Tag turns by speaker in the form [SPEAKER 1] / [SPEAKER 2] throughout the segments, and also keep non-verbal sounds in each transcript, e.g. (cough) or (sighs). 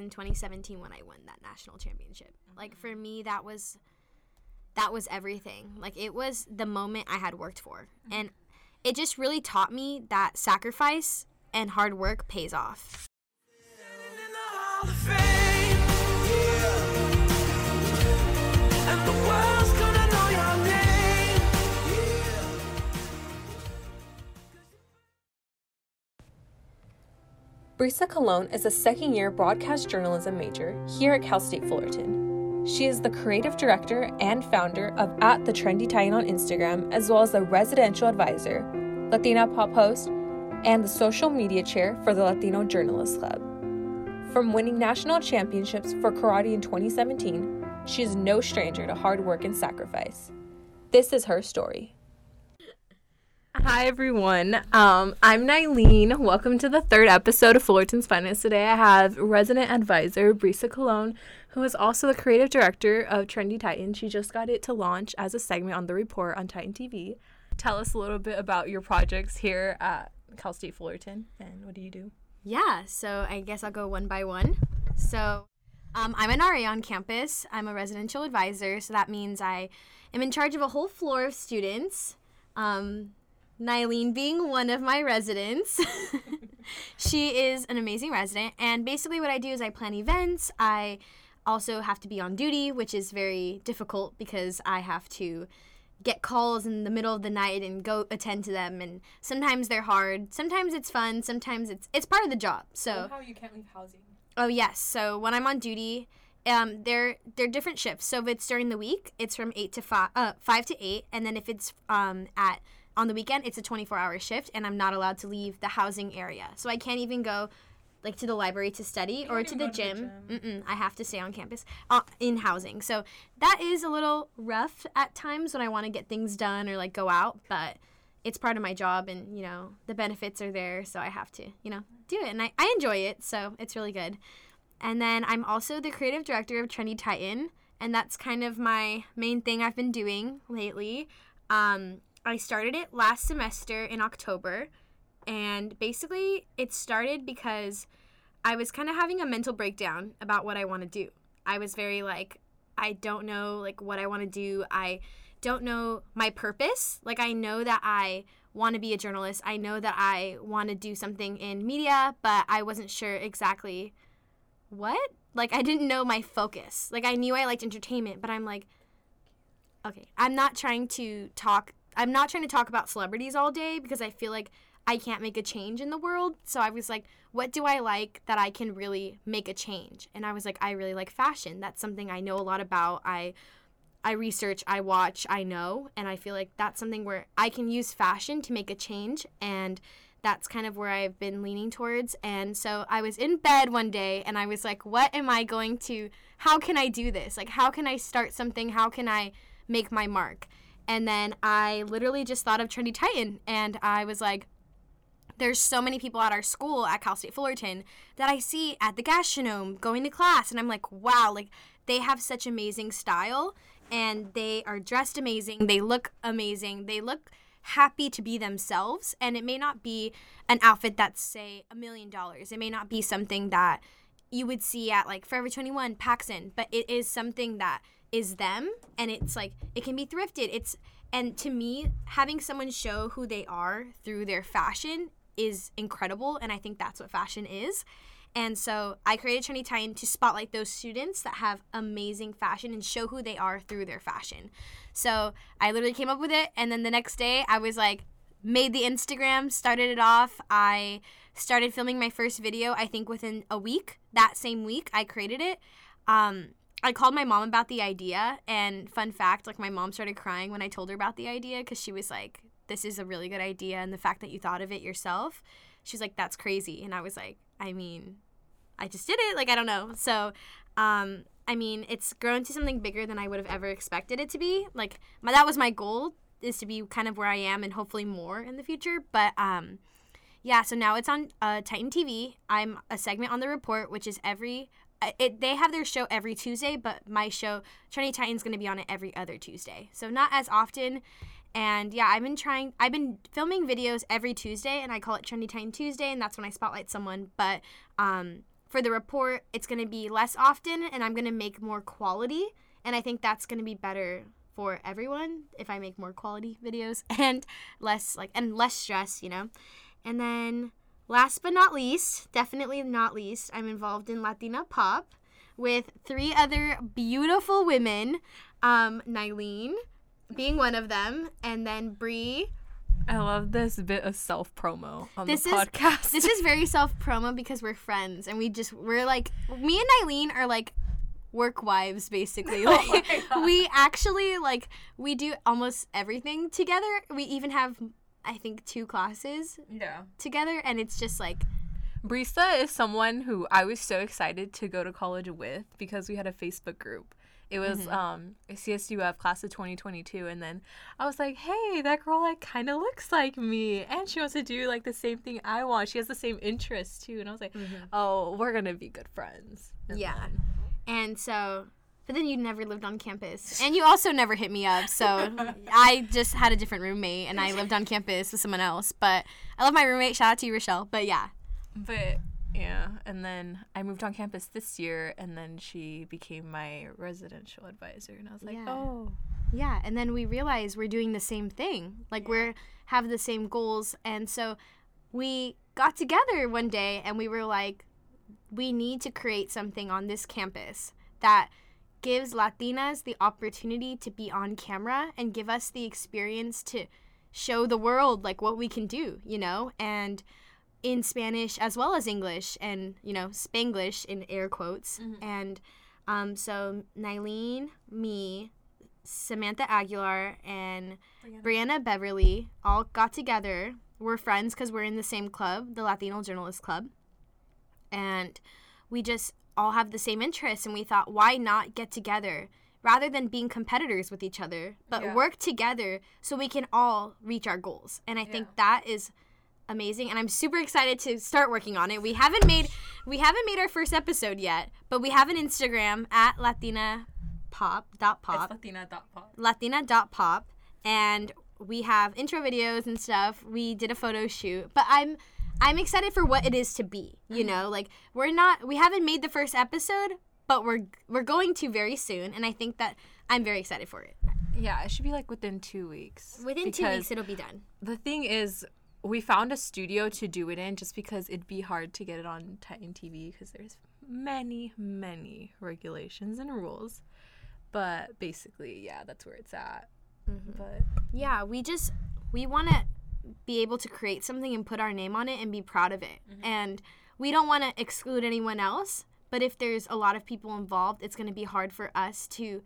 [SPEAKER 1] in 2017 when I won that national championship. Like for mm-hmm. me that was that was everything. Like it was the moment I had worked for. Mm-hmm. And it just really taught me that sacrifice and hard work pays off.
[SPEAKER 2] Brisa Colon is a second year broadcast journalism major here at Cal State Fullerton. She is the creative director and founder of At the Trendy Titan on Instagram, as well as the residential advisor, Latina Pop Host, and the social media chair for the Latino Journalists Club. From winning national championships for karate in 2017, she is no stranger to hard work and sacrifice. This is her story. Hi everyone. Um, I'm Nylene. Welcome to the third episode of Fullerton's Finest. Today I have resident advisor Brisa Colon, who is also the creative director of Trendy Titan. She just got it to launch as a segment on the report on Titan TV. Tell us a little bit about your projects here at Cal State Fullerton and what do you do?
[SPEAKER 1] Yeah, so I guess I'll go one by one. So, um, I'm an RA on campus. I'm a residential advisor, so that means I am in charge of a whole floor of students. Um, Nylene being one of my residents. (laughs) she is an amazing resident, and basically, what I do is I plan events. I also have to be on duty, which is very difficult because I have to get calls in the middle of the night and go attend to them and sometimes they're hard sometimes it's fun sometimes it's it's part of the job so
[SPEAKER 2] how you can't leave housing.
[SPEAKER 1] oh yes so when i'm on duty um they're they're different shifts so if it's during the week it's from 8 to 5 uh 5 to 8 and then if it's um at on the weekend it's a 24 hour shift and i'm not allowed to leave the housing area so i can't even go like to the library to study or to the, gym. Mm-mm, I have to stay on campus uh, in housing. So that is a little rough at times when I want to get things done or like go out, but it's part of my job and you know the benefits are there, so I have to you know do it and I, I enjoy it, so it's really good. And then I'm also the creative director of Trendy Titan, and that's kind of my main thing I've been doing lately. Um, I started it last semester in October, and basically it started because I was kind of having a mental breakdown about what I want to do. I was very like, I don't know like what I want to do. I don't know my purpose. Like I know that I want to be a journalist. I know that I want to do something in media, but I wasn't sure exactly what. Like I didn't know my focus. Like I knew I liked entertainment, but I'm like okay, I'm not trying to talk I'm not trying to talk about celebrities all day because I feel like I can't make a change in the world. So I was like, what do I like that I can really make a change? And I was like, I really like fashion. That's something I know a lot about. I I research, I watch, I know, and I feel like that's something where I can use fashion to make a change and that's kind of where I've been leaning towards. And so I was in bed one day and I was like, what am I going to how can I do this? Like how can I start something? How can I make my mark? And then I literally just thought of Trendy Titan and I was like, there's so many people at our school at Cal State Fullerton that I see at the gastronome going to class and I'm like, wow, like they have such amazing style and they are dressed amazing. They look amazing. They look happy to be themselves and it may not be an outfit that's say a million dollars. It may not be something that you would see at like Forever 21, PacSun, but it is something that is them and it's like it can be thrifted. It's and to me, having someone show who they are through their fashion is incredible and I think that's what fashion is. And so I created Trendy Titan to spotlight those students that have amazing fashion and show who they are through their fashion. So I literally came up with it and then the next day I was like made the Instagram, started it off. I started filming my first video I think within a week. That same week I created it. Um I called my mom about the idea and fun fact like my mom started crying when I told her about the idea cuz she was like this is a really good idea and the fact that you thought of it yourself. She's like that's crazy and I was like I mean I just did it like I don't know. So um I mean it's grown to something bigger than I would have ever expected it to be. Like my that was my goal is to be kind of where I am and hopefully more in the future, but um yeah, so now it's on uh, Titan TV. I'm a segment on the report, which is every it, they have their show every Tuesday, but my show, Trendy Titan's going to be on it every other Tuesday. So not as often. And yeah, I've been trying, I've been filming videos every Tuesday, and I call it Trendy Titan Tuesday, and that's when I spotlight someone. But um, for the report, it's going to be less often and I'm going to make more quality. And I think that's going to be better for everyone if I make more quality videos (laughs) and less like and less stress, you know. And then last but not least, definitely not least, I'm involved in Latina Pop with three other beautiful women, um Nylene being one of them and then Bree
[SPEAKER 3] I love this bit of self promo on
[SPEAKER 1] this
[SPEAKER 3] the
[SPEAKER 1] is
[SPEAKER 3] podcast.
[SPEAKER 1] this is very self promo because we're friends and we just we're like me and Nylene are like work wives basically. (laughs)
[SPEAKER 3] Oh
[SPEAKER 1] Like
[SPEAKER 3] God.
[SPEAKER 1] we actually like we do almost everything together. We even have I think two classes
[SPEAKER 3] yeah.
[SPEAKER 1] together and it's just like
[SPEAKER 3] Brisa is someone who I was so excited to go to college with because we had a Facebook group. It was
[SPEAKER 1] Mm-hmm.
[SPEAKER 3] um a CSUF class of 2022 and then I was like, "Hey, that girl like kind of looks like me and she wants to do like the same thing I want. She has the same interests too." And I was like, "Oh, we're going to be good friends." And
[SPEAKER 1] Mm-hmm. Yeah.
[SPEAKER 3] then-
[SPEAKER 1] and so but then you never lived on campus. (laughs) And you also never hit me up. So (laughs) I just had a different roommate and I lived on campus with someone else. But I love my roommate. Shout out to you, Rochelle. But yeah.
[SPEAKER 3] But yeah, and then I moved on campus this year and then she became my residential advisor and I was like,
[SPEAKER 1] Yeah.
[SPEAKER 3] "Oh,
[SPEAKER 1] Yeah, and then we realize we're doing the same thing. Like we're have the same goals, and so we got together one day and we were like, we need to create something on this campus that gives Latinas the opportunity to be on camera and give us the experience to show the world like what we can do, you know, and in Spanish as well as English and you know Spanglish in air quotes, and um, so Nylene, me, Samantha Aguilar and Brianna Beverly all got together. We're friends because we're in the same club, the Latino Journalist Club. And we just all have the same interests. And we thought, why not get together rather than being competitors with each other, but
[SPEAKER 3] Yeah.
[SPEAKER 1] work together so we can all reach our goals? And I think that is amazing and I'm super excited to start working on it. We haven't made we haven't made our first episode yet, but we have an Instagram at Latina pop dot pop
[SPEAKER 3] Latina.pop.
[SPEAKER 1] latina.pop and we have intro videos and stuff we did a photo shoot but i'm i'm excited for what it is to be you know mm-hmm. like we're not we haven't made the first episode but we're we're going to very soon and i think that i'm very excited for it
[SPEAKER 3] Yeah, it should be like within 2 weeks.
[SPEAKER 1] within two weeks it'll be done
[SPEAKER 3] The thing is, we found a studio to do it in just because it'd be hard to get it on Titan TV because there's many, many regulations and rules. But basically, yeah, that's where it's at. Mm-hmm. But
[SPEAKER 1] yeah we just we want to be able to create something and put our name on it and be proud of it. And we don't want to exclude anyone else but if there's a lot of people involved it's going to be hard for us to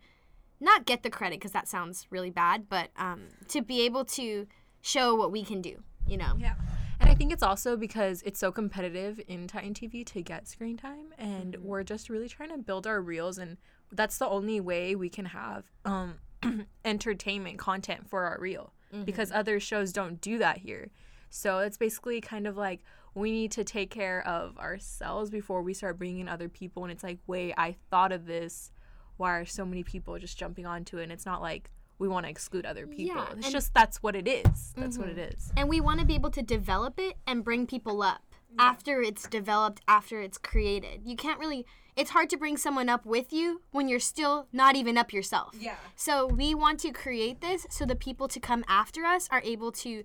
[SPEAKER 1] not get the credit because that sounds really bad but um, to be able to show what we can do you know?
[SPEAKER 3] Yeah. And I think it's also because it's so competitive in Titan TV to get screen time, and we're just really trying to build our reels, and that's the only way we can have um, (clears throat) entertainment content for our reel because other shows don't do that here. So it's basically kind of like we need to take care of ourselves before we start bringing in other people. And it's like, wait, I thought of this. Why are so many people just jumping onto it? And it's not like we want to exclude other people.
[SPEAKER 1] Yeah,
[SPEAKER 3] it's
[SPEAKER 1] Mm-hmm.
[SPEAKER 3] just that's what it is. That's what it is.
[SPEAKER 1] and we want to be able to develop it and bring people up after it's developed after it's created you can't really it's hard to bring someone up with you when you're still not even up yourself
[SPEAKER 3] Yeah.
[SPEAKER 1] so we want to create this so the people to come after us are able to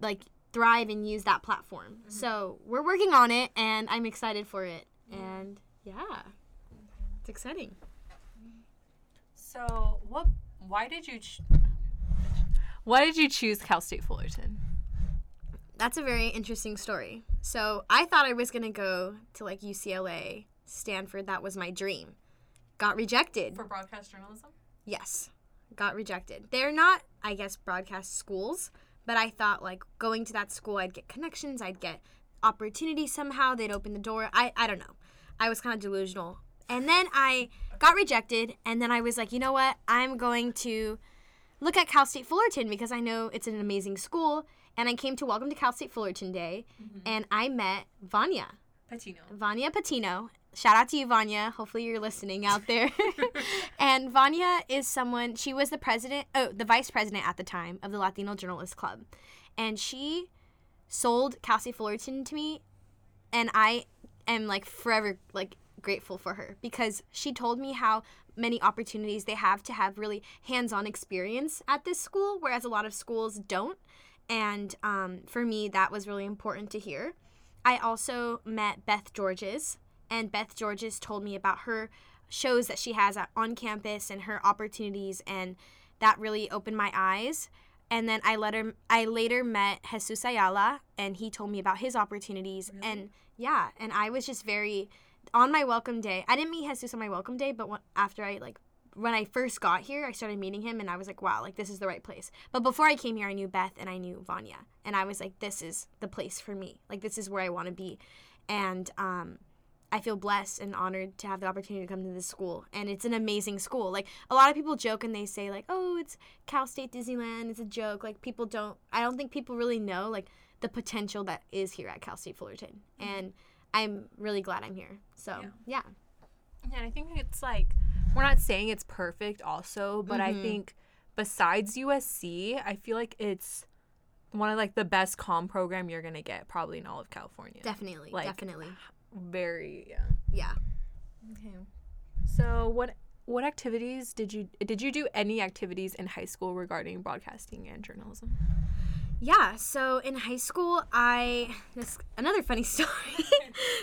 [SPEAKER 1] like thrive and use that platform mm-hmm. so we're working on it and i'm excited for it and yeah it's exciting
[SPEAKER 3] So what? Why did you? Ch- why did you choose Cal State Fullerton?
[SPEAKER 1] That's a very interesting story. So I thought I was gonna go to like UCLA, Stanford. That was my dream. Got rejected.
[SPEAKER 3] For broadcast journalism.
[SPEAKER 1] Yes, got rejected. They're not, I guess, broadcast schools, but I thought like going to that school, I'd get connections, I'd get opportunity somehow. They'd open the door. I I don't know. I was kind of delusional. And then I got rejected, and then I was like, you know what? I'm going to look at Cal State Fullerton because I know it's an amazing school. And I came to Welcome to Cal State Fullerton Day, mm-hmm. and I met Vanya.
[SPEAKER 3] Patino.
[SPEAKER 1] Vanya Patino. Shout out to you, Vanya. Hopefully you're listening out there. (laughs) (laughs) and Vanya is someone, she was the president, oh, the vice president at the time of the Latino Journalist Club. And she sold Cal State Fullerton to me. And I am like forever like grateful for her because she told me how many opportunities they have to have really hands-on experience at this school whereas a lot of schools don't and um, for me that was really important to hear. I also met beth georges and beth georges told me about her shows that she has on campus and her opportunities and that really opened my eyes. And then I later I later met Jesus Ayala and he told me about his opportunities. And yeah and I was just very on my welcome day I didn't meet Jesus on my welcome day but after I like when I first got here I started meeting him and I was like wow like this is the right place but before I came here I knew Beth and I knew Vanya and I was like this is the place for me like this is where I want to be and um I feel blessed and honored to have the opportunity to come to this school. And it's an amazing school. Like a lot of people joke and they say like, "Oh, it's Cal State Disneyland. It's a joke." Like people don't I don't think people really know like the potential that is here at Cal State Fullerton. And I'm really glad I'm here. So, yeah.
[SPEAKER 2] Yeah, and I think it's like we're not saying it's perfect also, but I mm-hmm. think besides USC, I feel like it's one of like the best comm program you're gonna get probably in all of California.
[SPEAKER 1] Definitely.
[SPEAKER 2] Like,
[SPEAKER 1] definitely. (sighs)
[SPEAKER 2] Very yeah.
[SPEAKER 1] Yeah.
[SPEAKER 2] Okay. So what what activities did you did you do any activities in high school regarding broadcasting and journalism?
[SPEAKER 1] Yeah, so in high school, I this another funny (laughs) story.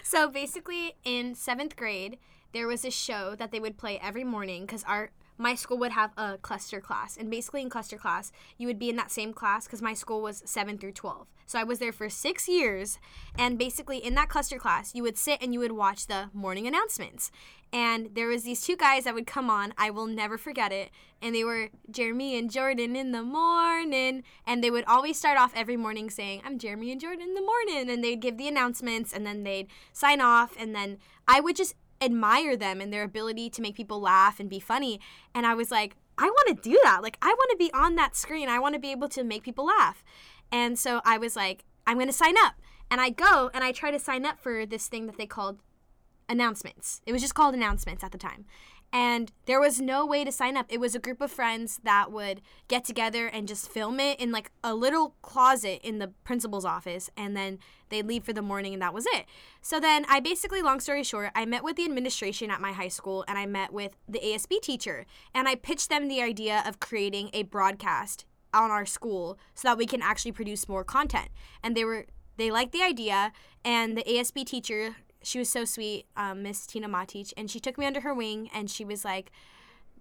[SPEAKER 1] so basically, in seventh grade, there was a show that they would play every morning because our my school would have a cluster class, and basically in cluster class, you would be in that same class because my school was seven through twelve. So I was there for six years, and basically in that cluster class, you would sit and you would watch the morning announcements. And there was these two guys that would come on. I will never forget it. And they were Jeremy and Jordan in the morning. And they would always start off every morning saying, I'm Jeremy and Jordan in the morning. And they'd give the announcements and then they'd sign off. And then I would just admire them and their ability to make people laugh and be funny. And I was like, I want to do that. Like, I want to be on that screen. I want to be able to make people laugh. And so I was like, I'm going to sign up. And I go and I try to sign up for this thing that they called announcements. It was just called announcements at the time. And there was no way to sign up. It was a group of friends that would get together and just film it in like a little closet in the principal's office. And then they'd leave for the morning, and that was it. So then I basically, long story short, I met with the administration at my high school and I met with the ASB teacher. And I pitched them the idea of creating a broadcast on our school so that we can actually produce more content. And they were they liked the idea and the ASB teacher she was so sweet, um, Miss Tina Matich, and she took me under her wing and she was like,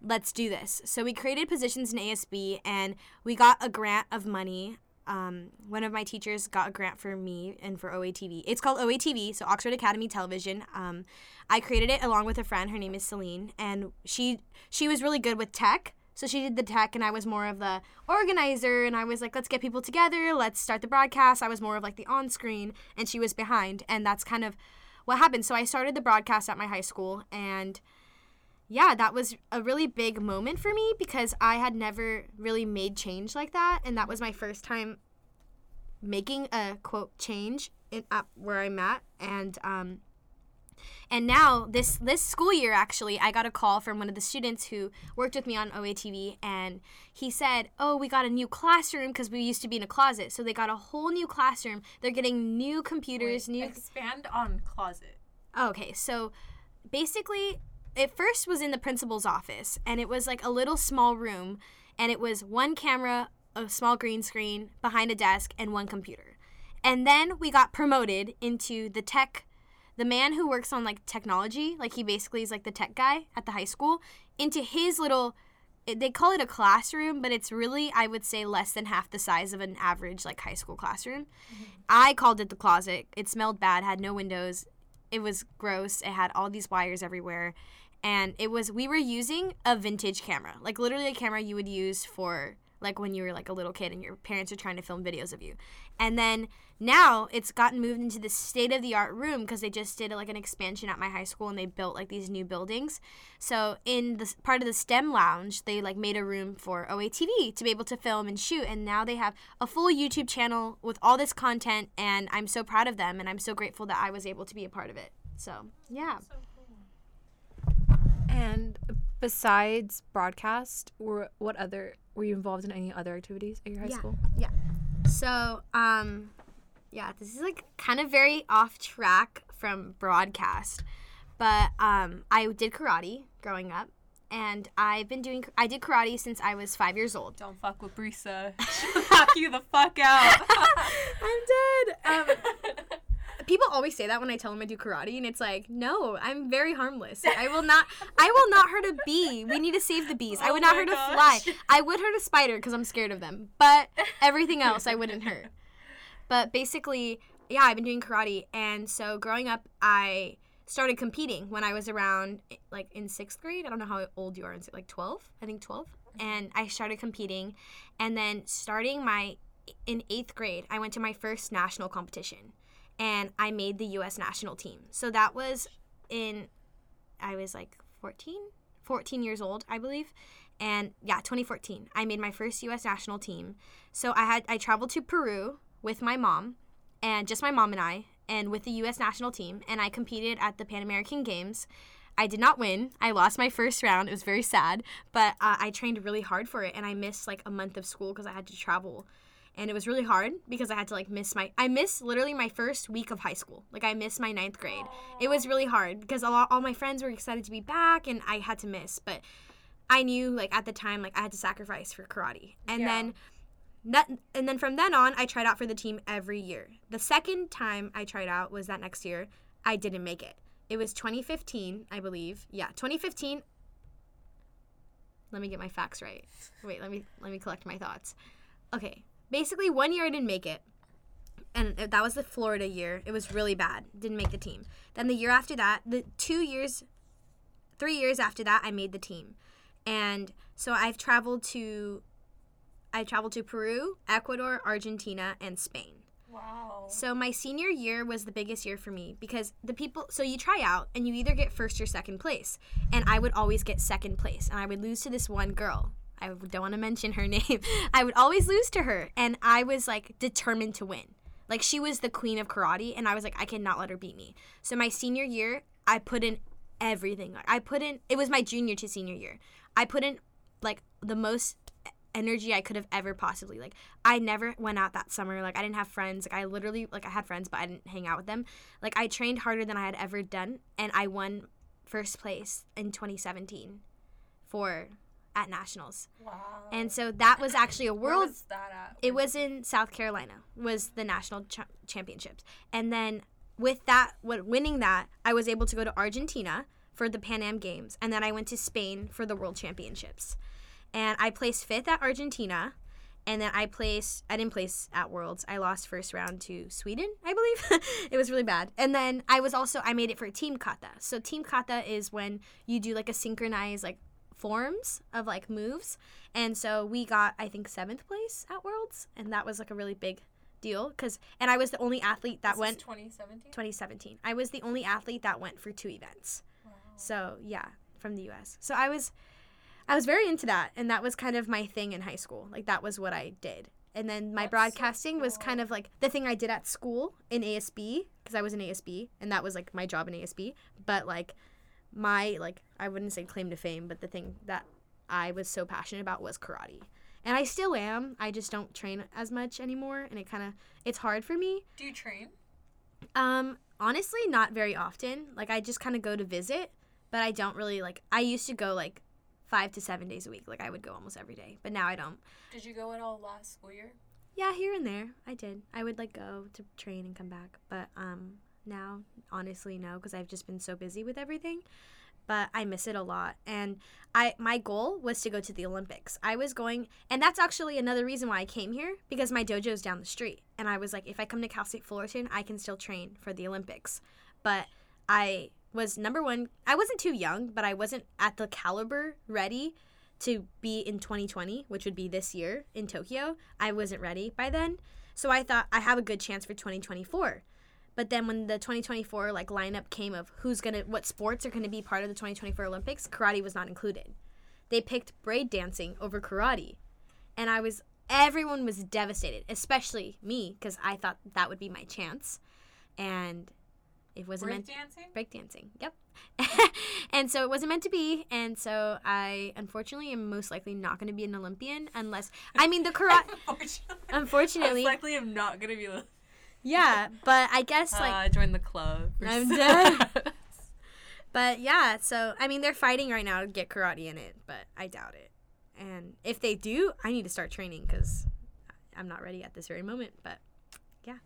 [SPEAKER 1] let's do this. So we created positions in ASB and we got a grant of money. Um, one of my teachers got a grant for me and for OATV. It's called OATV, so Oxford Academy Television. Um, I created it along with a friend. Her name is Celine, and she she was really good with tech. So she did the tech, and I was more of the organizer. And I was like, let's get people together, let's start the broadcast. I was more of like the on screen, and she was behind. And that's kind of what happened. So I started the broadcast at my high school, and yeah, that was a really big moment for me because I had never really made change like that. And that was my first time making a quote change in, at where I'm at. And, um, and now this this school year actually I got a call from one of the students who worked with me on OATV and he said, "Oh, we got a new classroom because we used to be in a closet. So they got a whole new classroom. They're getting new computers, new
[SPEAKER 2] expand on closet.
[SPEAKER 1] Okay, so basically, it first was in the principal's office, and it was like a little small room, and it was one camera, a small green screen behind a desk, and one computer. And then we got promoted into the tech, the man who works on like technology, like he basically is like the tech guy at the high school, into his little. They call it a classroom, but it's really, I would say, less than half the size of an average like high school classroom. Mm-hmm. I called it the closet. It smelled bad, had no windows, it was gross. It had all these wires everywhere. And it was, we were using a vintage camera, like literally a camera you would use for like when you were like a little kid and your parents are trying to film videos of you. And then now it's gotten moved into this state of the art room because they just did like an expansion at my high school and they built like these new buildings. So in the part of the STEM lounge, they like made a room for OATV to be able to film and shoot. And now they have a full YouTube channel with all this content. And I'm so proud of them and I'm so grateful that I was able to be a part of it. So yeah.
[SPEAKER 2] And besides broadcast, what other were you involved in any other activities at your high
[SPEAKER 1] Yeah.
[SPEAKER 2] school?
[SPEAKER 1] Yeah. So, um, yeah, this is like kind of very off track from broadcast. But um, I did karate growing up, and I've been doing. I did karate since I was five years old.
[SPEAKER 2] Don't fuck with Brisa. (laughs) She'll knock you the fuck out. (laughs)
[SPEAKER 1] I'm dead. Um, (laughs) people always say that when I tell them I do karate, and it's like, no, I'm very harmless. I will not. I will not hurt a bee. We need to save the bees. I
[SPEAKER 2] Oh
[SPEAKER 1] would not
[SPEAKER 2] my
[SPEAKER 1] hurt a fly. I would hurt a spider because I'm scared of them, but everything else I wouldn't hurt. But basically, yeah, I've been doing karate, and so growing up, I started competing when I was around eh, like in sixth grade. I don't know how old you are, in si- like twelve, I think twelve, and I started competing, and then starting my in eighth grade, I went to my first national competition, and I made the U.S. national team. So that was in, I was like 14, 14 years old, I believe. And yeah, 2014, I made my first U.S. national team. So I had I traveled to Peru with my mom, and just my mom and I, and with the U.S. national team, and I competed at the Pan American Games. I did not win. I lost my first round. It was very sad, but uh, I trained really hard for it, and I missed like a month of school because I had to travel, and it was really hard because I had to like miss my. I missed literally my first week of high school. Like I missed my ninth grade. It was really hard because a lot, all my friends were excited to be back, and I had to miss. But I knew like at the time like I had to sacrifice for karate, and
[SPEAKER 2] Yeah.
[SPEAKER 1] then. That, and then from then on, I tried out for the team every year. The second time I tried out was that next year. I didn't make it. It was 2015, I believe. Yeah, 2015. Let me get my facts right. Wait, let me let me collect my thoughts. Okay, basically one year I didn't make it, and that was the Florida year. It was really bad. Didn't make the team. Then the year after that, the two years, three years after that, I made the team, and so I've traveled to, I traveled to Peru, Ecuador, Argentina, and Spain.
[SPEAKER 2] Wow.
[SPEAKER 1] So my senior year was the biggest year for me because the people so you try out and you either get first or second place. And I would always get second place and I would lose to this one girl. I don't want to mention her (laughs) name. I would always lose to her and I was like determined to win. Like she was the queen of karate and I was like I cannot let her beat me. So my senior year, I put in everything. I put in it was my junior to senior year. I put in like the most energy I could have ever possibly. Like I never went out that summer. Like I didn't have friends. Like I literally like I had friends but I didn't hang out with them. Like I trained harder than I had ever done and I won first place in 2017 for at nationals.
[SPEAKER 2] Wow.
[SPEAKER 1] And so that was (coughs) actually a
[SPEAKER 2] Where
[SPEAKER 1] world
[SPEAKER 2] was that at?
[SPEAKER 1] it was in South Carolina was the national cha- championships. And then with that what winning that, I was able to go to Argentina for the Pan Am Games and then I went to Spain for the World Championships. And I placed 5th at Argentina and then I placed I didn't place at Worlds. I lost first round to Sweden, I believe. (laughs) it was really bad. And then I was also I made it for team kata. So team kata is when you do like a synchronized like forms of like moves. And so we got I think 7th place at Worlds and that was like a really big deal cuz and I was the only athlete that
[SPEAKER 2] This
[SPEAKER 1] went
[SPEAKER 2] 2017.
[SPEAKER 1] 2017. I was the only athlete that went for two events. So yeah, from the US. So I was I was very into that and that was kind of my thing in high school. Like that was what I did. And then my
[SPEAKER 2] That's so
[SPEAKER 1] broadcasting was kind of like the thing I did at school in ASB because I was in ASB and that was like my job in ASB. But like my like I wouldn't say claim to fame, but the thing that I was so passionate about was karate. And I still am. I just don't train as much anymore and it kind of it's hard for me.
[SPEAKER 2] Do you train?
[SPEAKER 1] Um, honestly, not very often. Like I just kind of go to visit, but I don't really like. I used to go like five to seven days a week. Like I would go almost every day, but now I don't.
[SPEAKER 2] Did you go at all last school year?
[SPEAKER 1] Yeah, here and there, I did. I would like go to train and come back, but um, now honestly no, because I've just been so busy with everything. But I miss it a lot, and I my goal was to go to the Olympics. I was going, and that's actually another reason why I came here because my dojo's down the street, and I was like, if I come to Cal State Fullerton, I can still train for the Olympics. But I was number one. I wasn't too young, but I wasn't at the caliber ready to be in 2020, which would be this year in Tokyo. I wasn't ready by then. So I thought I have a good chance for 2024. But then when the 2024 like lineup came of who's going to what sports are going to be part of the 2024 Olympics, karate was not included. They picked break dancing over karate. And I was everyone was devastated, especially me because I thought that would be my chance. And it wasn't meant
[SPEAKER 2] Break
[SPEAKER 1] dancing, Yep. (laughs) and so it wasn't meant to be, and so I unfortunately am most likely not going to be an Olympian unless I mean the karate. (laughs)
[SPEAKER 2] Unfortunately.
[SPEAKER 1] Unfortunately,
[SPEAKER 2] Most likely I'm not gonna be. li-
[SPEAKER 1] yeah, but I guess like
[SPEAKER 3] uh, join the club.
[SPEAKER 1] I'm dead. (laughs) But yeah, so I mean they're fighting right now to get karate in it, but I doubt it. And if they do, I need to start training because I'm not ready at this very moment. But yeah,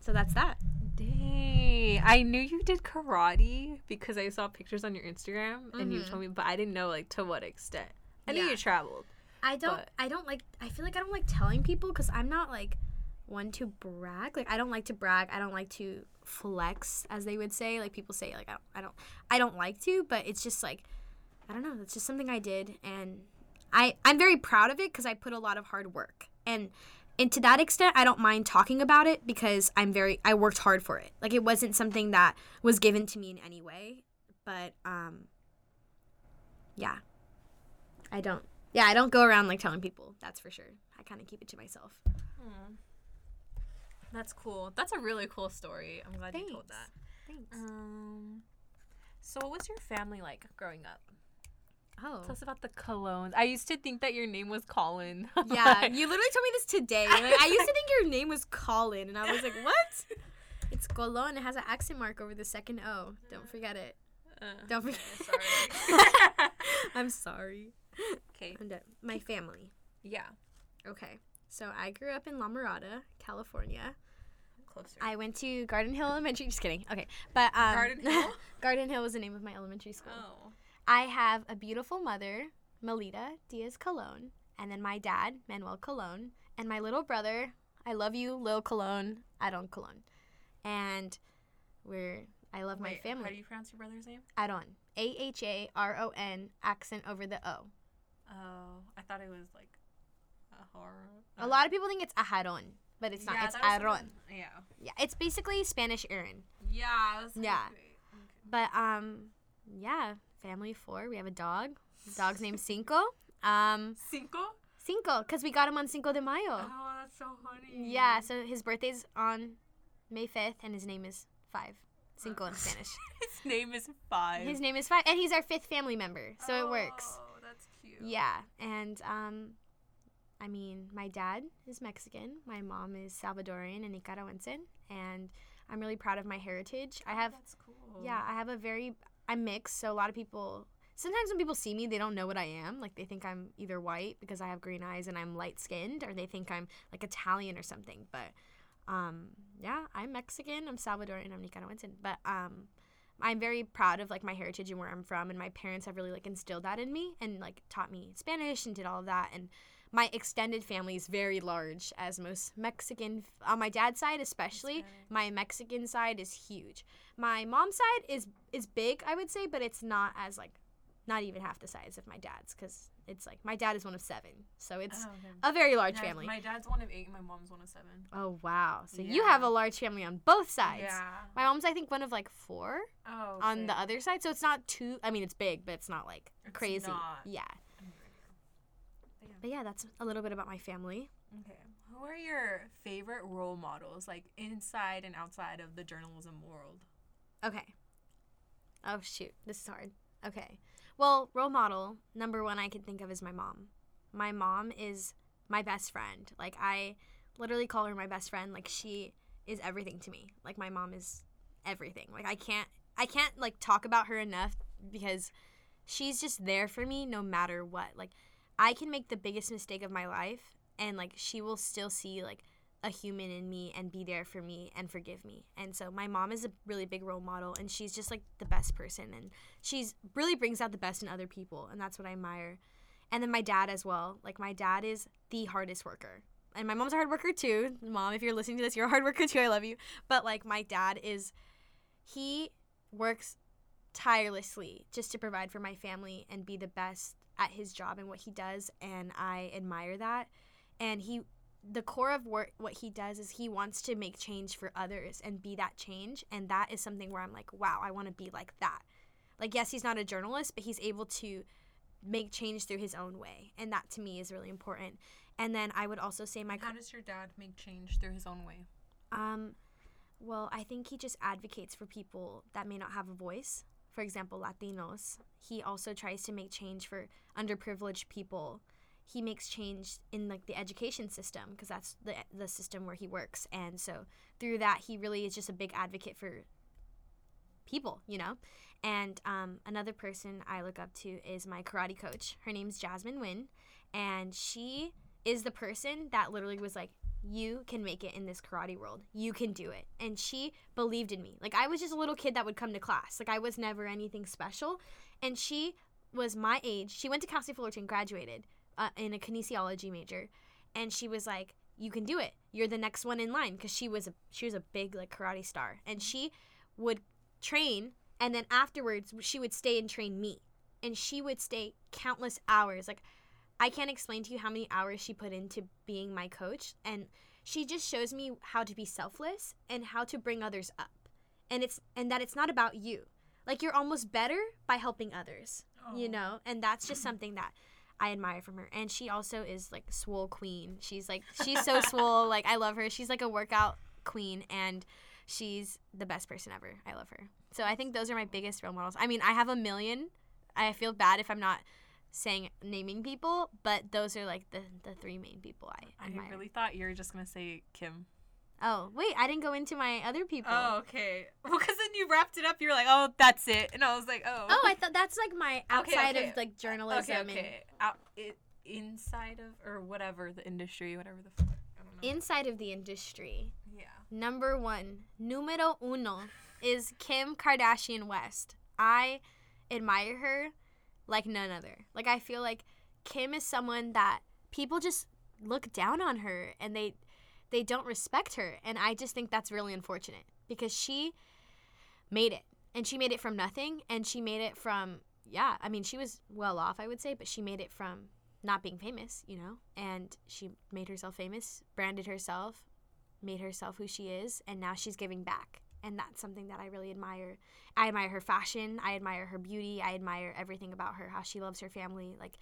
[SPEAKER 1] so that's that.
[SPEAKER 3] Dang. I knew you did karate because I saw pictures on your Instagram and you
[SPEAKER 1] Mhm.
[SPEAKER 3] told me, but I didn't know like to what extent. I knew you traveled.
[SPEAKER 1] I don't.
[SPEAKER 3] But-
[SPEAKER 1] I don't like. I feel like I don't like telling people because I'm not like one to brag. Like I don't like to brag. I don't like to flex, as they would say. Like people say, like I don't. I don't. I don't like to, but it's just like I don't know. It's just something I did, and I I'm very proud of it because I put a lot of hard work and. And to that extent, I don't mind talking about it because I'm very I worked hard for it. Like it wasn't something that was given to me in any way, but um yeah. I don't yeah, I don't go around like telling people. That's for sure. I kind of keep it to myself.
[SPEAKER 3] That's cool. That's a really cool story. I'm glad you told that.
[SPEAKER 1] Thanks.
[SPEAKER 3] Um, so what was your family like growing up?
[SPEAKER 1] oh.
[SPEAKER 3] Tell us about the Colons. I used to think that your name was Colin. (laughs)
[SPEAKER 1] Yeah, you literally told me this today. Like, I used to think your name was Colin, and I was like, what? (laughs) It's Colon. It has an accent mark over the second O. Don't forget it.
[SPEAKER 3] Uh,
[SPEAKER 1] Don't forget.
[SPEAKER 3] sorry. (laughs)
[SPEAKER 1] I'm sorry.
[SPEAKER 3] okay.
[SPEAKER 1] My family.
[SPEAKER 3] Yeah.
[SPEAKER 1] Okay. So I grew up in La Mirada, California.
[SPEAKER 3] Closer.
[SPEAKER 1] I went to Garden Hill Elementary. Just kidding. Okay, but um,
[SPEAKER 3] Garden (laughs) Hill?
[SPEAKER 1] Garden Hill was the name of my elementary school.
[SPEAKER 3] oh.
[SPEAKER 1] I have a beautiful mother, Melita Diaz Colon, and then my dad, Manuel Colon, and my little brother, I love you, Lil Colon, Adon Colon. And we're, I love my family.
[SPEAKER 3] How do you pronounce your brother's name?
[SPEAKER 1] Adon. A H A R O N, accent over the O.
[SPEAKER 3] Oh, I thought it was like a.
[SPEAKER 1] A lot of people think it's Aharon, but it's not. it's Aaron.
[SPEAKER 3] Yeah.
[SPEAKER 1] Yeah, it's basically Spanish Aaron.
[SPEAKER 3] Yeah.
[SPEAKER 1] Yeah.
[SPEAKER 3] okay.
[SPEAKER 1] But um, yeah, family of four. We have a dog. The dog's named Cinco. Um,
[SPEAKER 3] Cinco?
[SPEAKER 1] Cinco, because we got him on Cinco de Mayo.
[SPEAKER 3] Oh, that's so funny.
[SPEAKER 1] Yeah, so his birthday's on May 5th, and his name is Five. Cinco in (laughs) Spanish.
[SPEAKER 3] His name is Five.
[SPEAKER 1] His name is Five, and he's our fifth family member, so it works.
[SPEAKER 3] Oh, that's cute.
[SPEAKER 1] Yeah, and um, I mean, my dad is Mexican, my mom is Salvadorian and Nicaraguense, and I'm really proud of my heritage. I have,
[SPEAKER 3] That's cool.
[SPEAKER 1] yeah, I have a very, I'm mixed, so a lot of people. Sometimes when people see me, they don't know what I am. Like they think I'm either white because I have green eyes and I'm light skinned, or they think I'm like Italian or something. But um, yeah, I'm Mexican. I'm Salvadorian. I'm Nicaraguense. But um, I'm very proud of like my heritage and where I'm from, and my parents have really like instilled that in me and like taught me Spanish and did all of that. And my extended family is very large, as most Mexican on my dad's side, especially. My Mexican side is huge. My mom's side is is big, I would say, but it's not as like not even half the size of my dad's because it's like my dad is one of seven, so it's
[SPEAKER 3] Oh, okay.
[SPEAKER 1] a very large
[SPEAKER 3] Yeah,
[SPEAKER 1] family.
[SPEAKER 3] My dad's one of eight, and my mom's one of seven.
[SPEAKER 1] oh wow! So you have a large family on both sides.
[SPEAKER 3] Yeah.
[SPEAKER 1] My mom's I think one of like four
[SPEAKER 3] Oh.
[SPEAKER 1] on the other side, so it's not too. I mean, it's big, but it's not like
[SPEAKER 3] It's
[SPEAKER 1] crazy.
[SPEAKER 3] not.
[SPEAKER 1] Yeah.
[SPEAKER 3] But yeah.
[SPEAKER 1] That's a little bit about my family.
[SPEAKER 3] Okay. Who are your favorite role models, like inside and outside of the journalism world?
[SPEAKER 1] Okay. Oh shoot, this is hard. Okay. Well, role model number one I can think of is my mom. My mom is my best friend. Like I literally call her my best friend. Like she is everything to me. Like my mom is everything. Like I can't I can't like talk about her enough because she's just there for me no matter what. Like I can make the biggest mistake of my life and like she will still see like a human in me and be there for me and forgive me. And so my mom is a really big role model and she's just like the best person and she's really brings out the best in other people and that's what I admire. And then my dad as well. Like my dad is the hardest worker. And my mom's a hard worker too. Mom, if you're listening to this, you're a hard worker too. I love you. But like my dad is he works tirelessly just to provide for my family and be the best at his job and what he does and I admire that. And he the core of work what he does is he wants to make change for others and be that change and that is something where I'm like, wow, I want to be like that. Like yes, he's not a journalist, but he's able to make change through his own way. And that to me is really important. And then I would also say my
[SPEAKER 3] How does your dad make change through his own way?
[SPEAKER 1] um, well, I think he just advocates for people that may not have a voice. For example, Latinos. He also tries to make change for underprivileged people. he makes change in like the education system because that's the the system where he works and so through that he really is just a big advocate for people you know and um, another person i look up to is my karate coach her name's jasmine Wynn, and she is the person that literally was like you can make it in this karate world. You can do it. And she believed in me. Like i was just a little kid that would come to class. Like i was never anything special. And she was my age. She went to cal state fullerton graduated uh, in a kinesiology major. And she was like you can do it. You're the next one in line. Because she was a she was a big like karate star. And she would train and then afterwards she would stay and train me. And she would stay countless hours. Like i can't explain to you how many hours she put into being my coach and she just shows me how to be selfless and how to bring others up and it's and that it's not about you like you're almost better by helping others you know and that's just something that I admire from her. And she also is like swole queen. She's like she's so (laughs) swole. Like I love her. She's like a workout queen and she's the best person ever. I love her. So I think those are my biggest role models. I mean, I have a million. I feel bad if I'm not saying naming people, but those are like the the three main people I admire.
[SPEAKER 3] I really thought you were just gonna say Kim.
[SPEAKER 1] oh, wait, I didn't go into my other people.
[SPEAKER 3] Oh, okay. (laughs) Well, because then you wrapped it up. You were like, "Oh, that's it," and I was like, "Oh."
[SPEAKER 1] Oh, I thought that's like my outside
[SPEAKER 3] okay.
[SPEAKER 1] of like journalism
[SPEAKER 3] okay,
[SPEAKER 1] and
[SPEAKER 3] okay. Out, it, inside of or whatever the industry, whatever the. Fuck, don't know.
[SPEAKER 1] inside of the industry.
[SPEAKER 3] yeah.
[SPEAKER 1] Number one, numero uno, is Kim Kardashian West. I admire her like none other. Like I feel like Kim is someone that people just look down on her and they they don't respect her and I just think that's really unfortunate because she made it and she made it from nothing and she made it from yeah, I mean she was well off I would say, but she made it from not being famous, you know? And she made herself famous, branded herself, made herself who she is and now she's giving back and that's something that i really admire. I admire her fashion i admire her beauty i admire everything about her how she loves her family like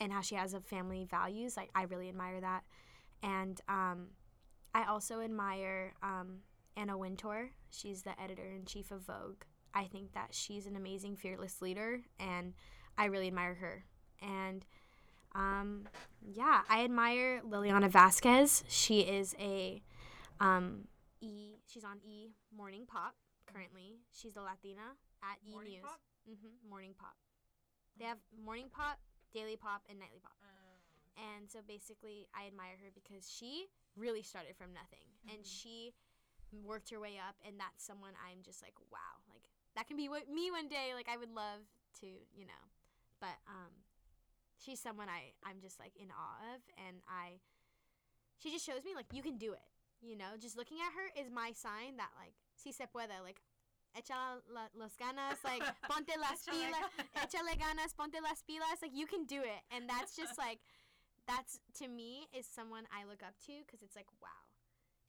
[SPEAKER 1] and how she has a family values like i really admire that. And um, i also admire um, anna wintour. She's the editor-in-chief of vogue. I think that she's an amazing fearless leader and i really admire her. And um, yeah, I admire Liliana Vazquez. She is a um, E. She's on E Morning Pop currently. She's a Latina at E
[SPEAKER 3] Morning
[SPEAKER 1] News.
[SPEAKER 3] Pop?
[SPEAKER 1] Mm-hmm. Morning Pop. They have Morning Pop, Daily Pop, and Nightly Pop. And so basically, I admire her because she really started from nothing, and she worked her way up. And that's someone I'm just like, wow, like that can be what, me one day. Like I would love to, you know. But um, she's someone I I'm just like in awe of, and I. She just shows me like you can do it. You know, just looking at her is my sign that like si se puede. Like, echa la, los ganas. Like, (laughs) ponte las pilas. (laughs) Échale ganas. Ponte las pilas. Like, you can do it, and that's just (laughs) like, that's to me is someone I look up to because it's like wow,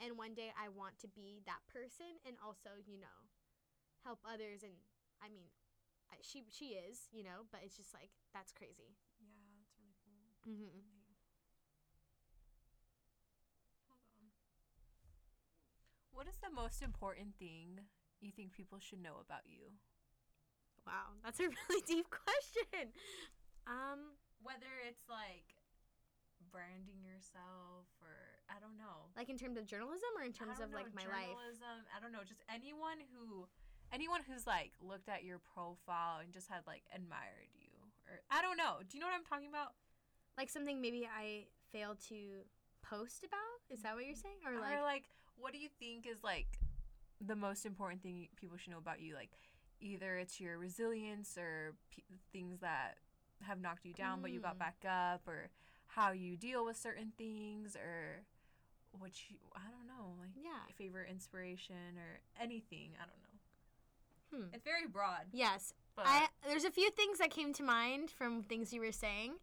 [SPEAKER 1] and one day I want to be that person, and also you know, help others. And I mean, she she is you know, but it's just like that's crazy.
[SPEAKER 3] Yeah, that's really cool.
[SPEAKER 1] Mm-hmm.
[SPEAKER 3] Hold on. What is the most important thing you think people should know about you?
[SPEAKER 1] Wow, that's a (laughs) really deep question. Um,
[SPEAKER 3] Whether it's like branding yourself or I don't know.
[SPEAKER 1] like in terms of journalism or in terms
[SPEAKER 3] don't
[SPEAKER 1] of like
[SPEAKER 3] know,
[SPEAKER 1] my life.
[SPEAKER 3] journalism, I don't know, just anyone who anyone who's like looked at your profile and just had like admired you or I don't know. Do you know what I'm talking about?
[SPEAKER 1] Like something maybe I failed to post about. Is that what you're saying? Or
[SPEAKER 3] Or
[SPEAKER 1] like,
[SPEAKER 3] like, what do you think is like the most important thing people should know about you? Like, either it's your resilience or p- things that have knocked you down, but you got
[SPEAKER 1] Mm.
[SPEAKER 3] back up, or how you deal with certain things, or what you, I don't know, like
[SPEAKER 1] Yeah.
[SPEAKER 3] favorite inspiration or anything. I don't know.
[SPEAKER 1] hmm.
[SPEAKER 3] It's very broad.
[SPEAKER 1] Yes.
[SPEAKER 3] But
[SPEAKER 1] I there's a few things that came to mind from things you were saying.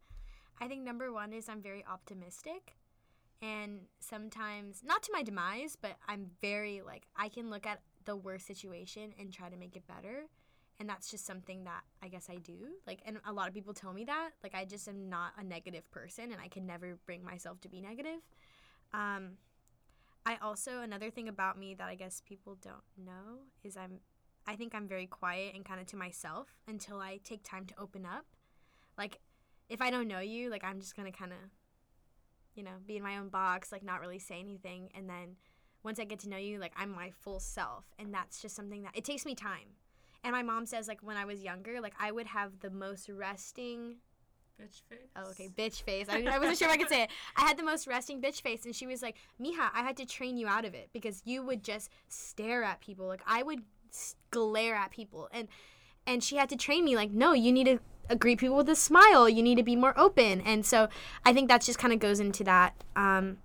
[SPEAKER 1] I think number one is I'm very optimistic. And sometimes not to my demise, but I'm very like I can look at the worst situation and try to make it better. And that's just something that I guess I do. Like and a lot of people tell me that. Like I just am not a negative person and I can never bring myself to be negative. Um I also another thing about me that I guess people don't know is I'm I think I'm very quiet and kind of to myself until I take time to open up. Like if I don't know you, like I'm just gonna kind of, you know, be in my own box, like not really say anything, and then once I get to know you, like I'm my full self, and that's just something that it takes me time. And my mom says like when I was younger, like I would have the most resting
[SPEAKER 3] Bitch face.
[SPEAKER 1] Oh, okay, bitch face. I, I wasn't sure if I could say it. I had the most resting bitch face, and she was like, "Mija, I had to train you out of it because you would just stare at people. Like I would glare at people, and and she had to train me. Like, no, you need to greet people with a smile. You need to be more open. And so I think that just kind of goes into that. Um,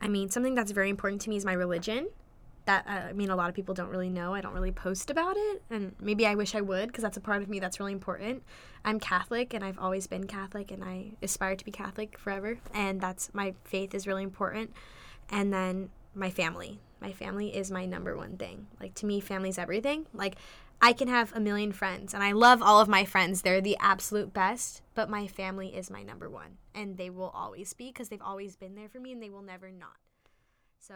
[SPEAKER 1] I mean, something that's very important to me is my religion. That uh, I mean, a lot of people don't really know. I don't really post about it, and maybe I wish I would because that's a part of me that's really important. I'm Catholic, and I've always been Catholic, and I aspire to be Catholic forever. And that's my faith is really important. And then my family. My family is my number one thing. Like to me, family's everything. Like I can have a million friends, and I love all of my friends. They're the absolute best. But my family is my number one, and they will always be because they've always been there for me, and they will never not. So,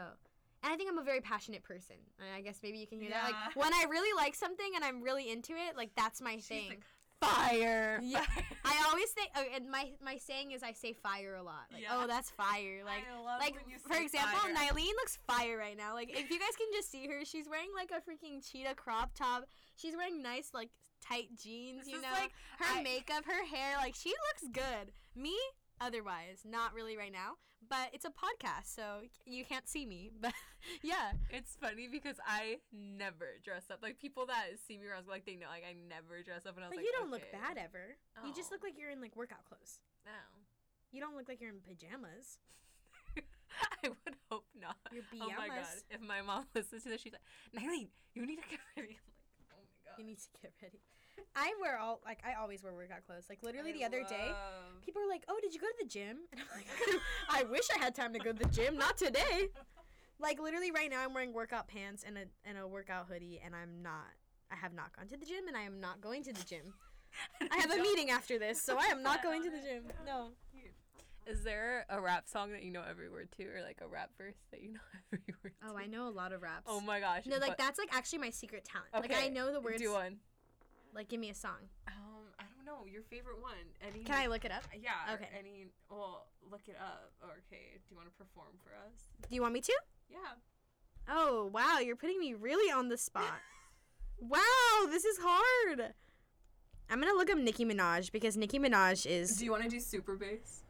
[SPEAKER 1] and I think I'm a very passionate person. I guess maybe you can hear that. Like when I really like something and I'm really into it, like that's my thing.
[SPEAKER 3] like, Fire. (laughs)
[SPEAKER 1] Yeah. I always say, oh, and my my saying is I say fire a lot. Like, oh,
[SPEAKER 3] Yeah.
[SPEAKER 1] oh, that's fire. Like, like for example,
[SPEAKER 3] fire.
[SPEAKER 1] Nylene looks fire right now. Like, if you guys can just see her, she's wearing like a freaking cheetah crop top. She's wearing nice like tight jeans.
[SPEAKER 3] This
[SPEAKER 1] you know,
[SPEAKER 3] like-
[SPEAKER 1] her
[SPEAKER 3] I-
[SPEAKER 1] makeup, her hair. Like, she looks good. Me, otherwise, not really right now. But it's a podcast, so you can't see me. (laughs) But yeah,
[SPEAKER 3] It's funny because I never dress up. Like people that see me around, like they know, like I never dress up, and I was
[SPEAKER 1] but
[SPEAKER 3] like,
[SPEAKER 1] you don't look bad ever. You just
[SPEAKER 3] Oh.
[SPEAKER 1] look like you're in like workout clothes.
[SPEAKER 3] No,
[SPEAKER 1] You don't look like you're in pajamas. (laughs)
[SPEAKER 3] I would hope not.
[SPEAKER 1] Your
[SPEAKER 3] Oh my god!
[SPEAKER 1] pajamas.
[SPEAKER 3] If my mom (laughs) listens to this, she's like, Nylene, you need to get ready. I'm like, oh my god.
[SPEAKER 1] You need to get ready. I wear all like I always wear workout clothes. Like literally
[SPEAKER 3] I
[SPEAKER 1] the other day, people are like, "Oh, did you go to the gym?" (laughs) And I'm like, "I wish I had time to go to the gym, not today." (laughs) Like literally right now, I'm wearing workout pants and a and a workout hoodie, and I'm not. I have not gone to the gym, and I am not going to the gym. (laughs) I have a meeting after this, so I am not going to the gym. No.
[SPEAKER 3] Is there a rap song that you know every word to, or like a rap verse that you know every word oh, to?
[SPEAKER 1] Oh, I know a lot of raps.
[SPEAKER 3] Oh my gosh.
[SPEAKER 1] No, like that's like actually my secret talent. Like I
[SPEAKER 3] Okay,
[SPEAKER 1] know the words.
[SPEAKER 3] Do one.
[SPEAKER 1] Like give me a song.
[SPEAKER 3] Um, I don't know your favorite one. Any?
[SPEAKER 1] Can I look it up?
[SPEAKER 3] Yeah.
[SPEAKER 1] Okay.
[SPEAKER 3] Any? Well, look it up. Okay. Do you want to perform for us?
[SPEAKER 1] Do you want me to?
[SPEAKER 3] Yeah.
[SPEAKER 1] Oh, wow, you're putting me really on the spot. (laughs) wow, this is hard. I'm gonna look up Nicki Minaj because Nicki Minaj is.
[SPEAKER 3] Do you want to do super bass?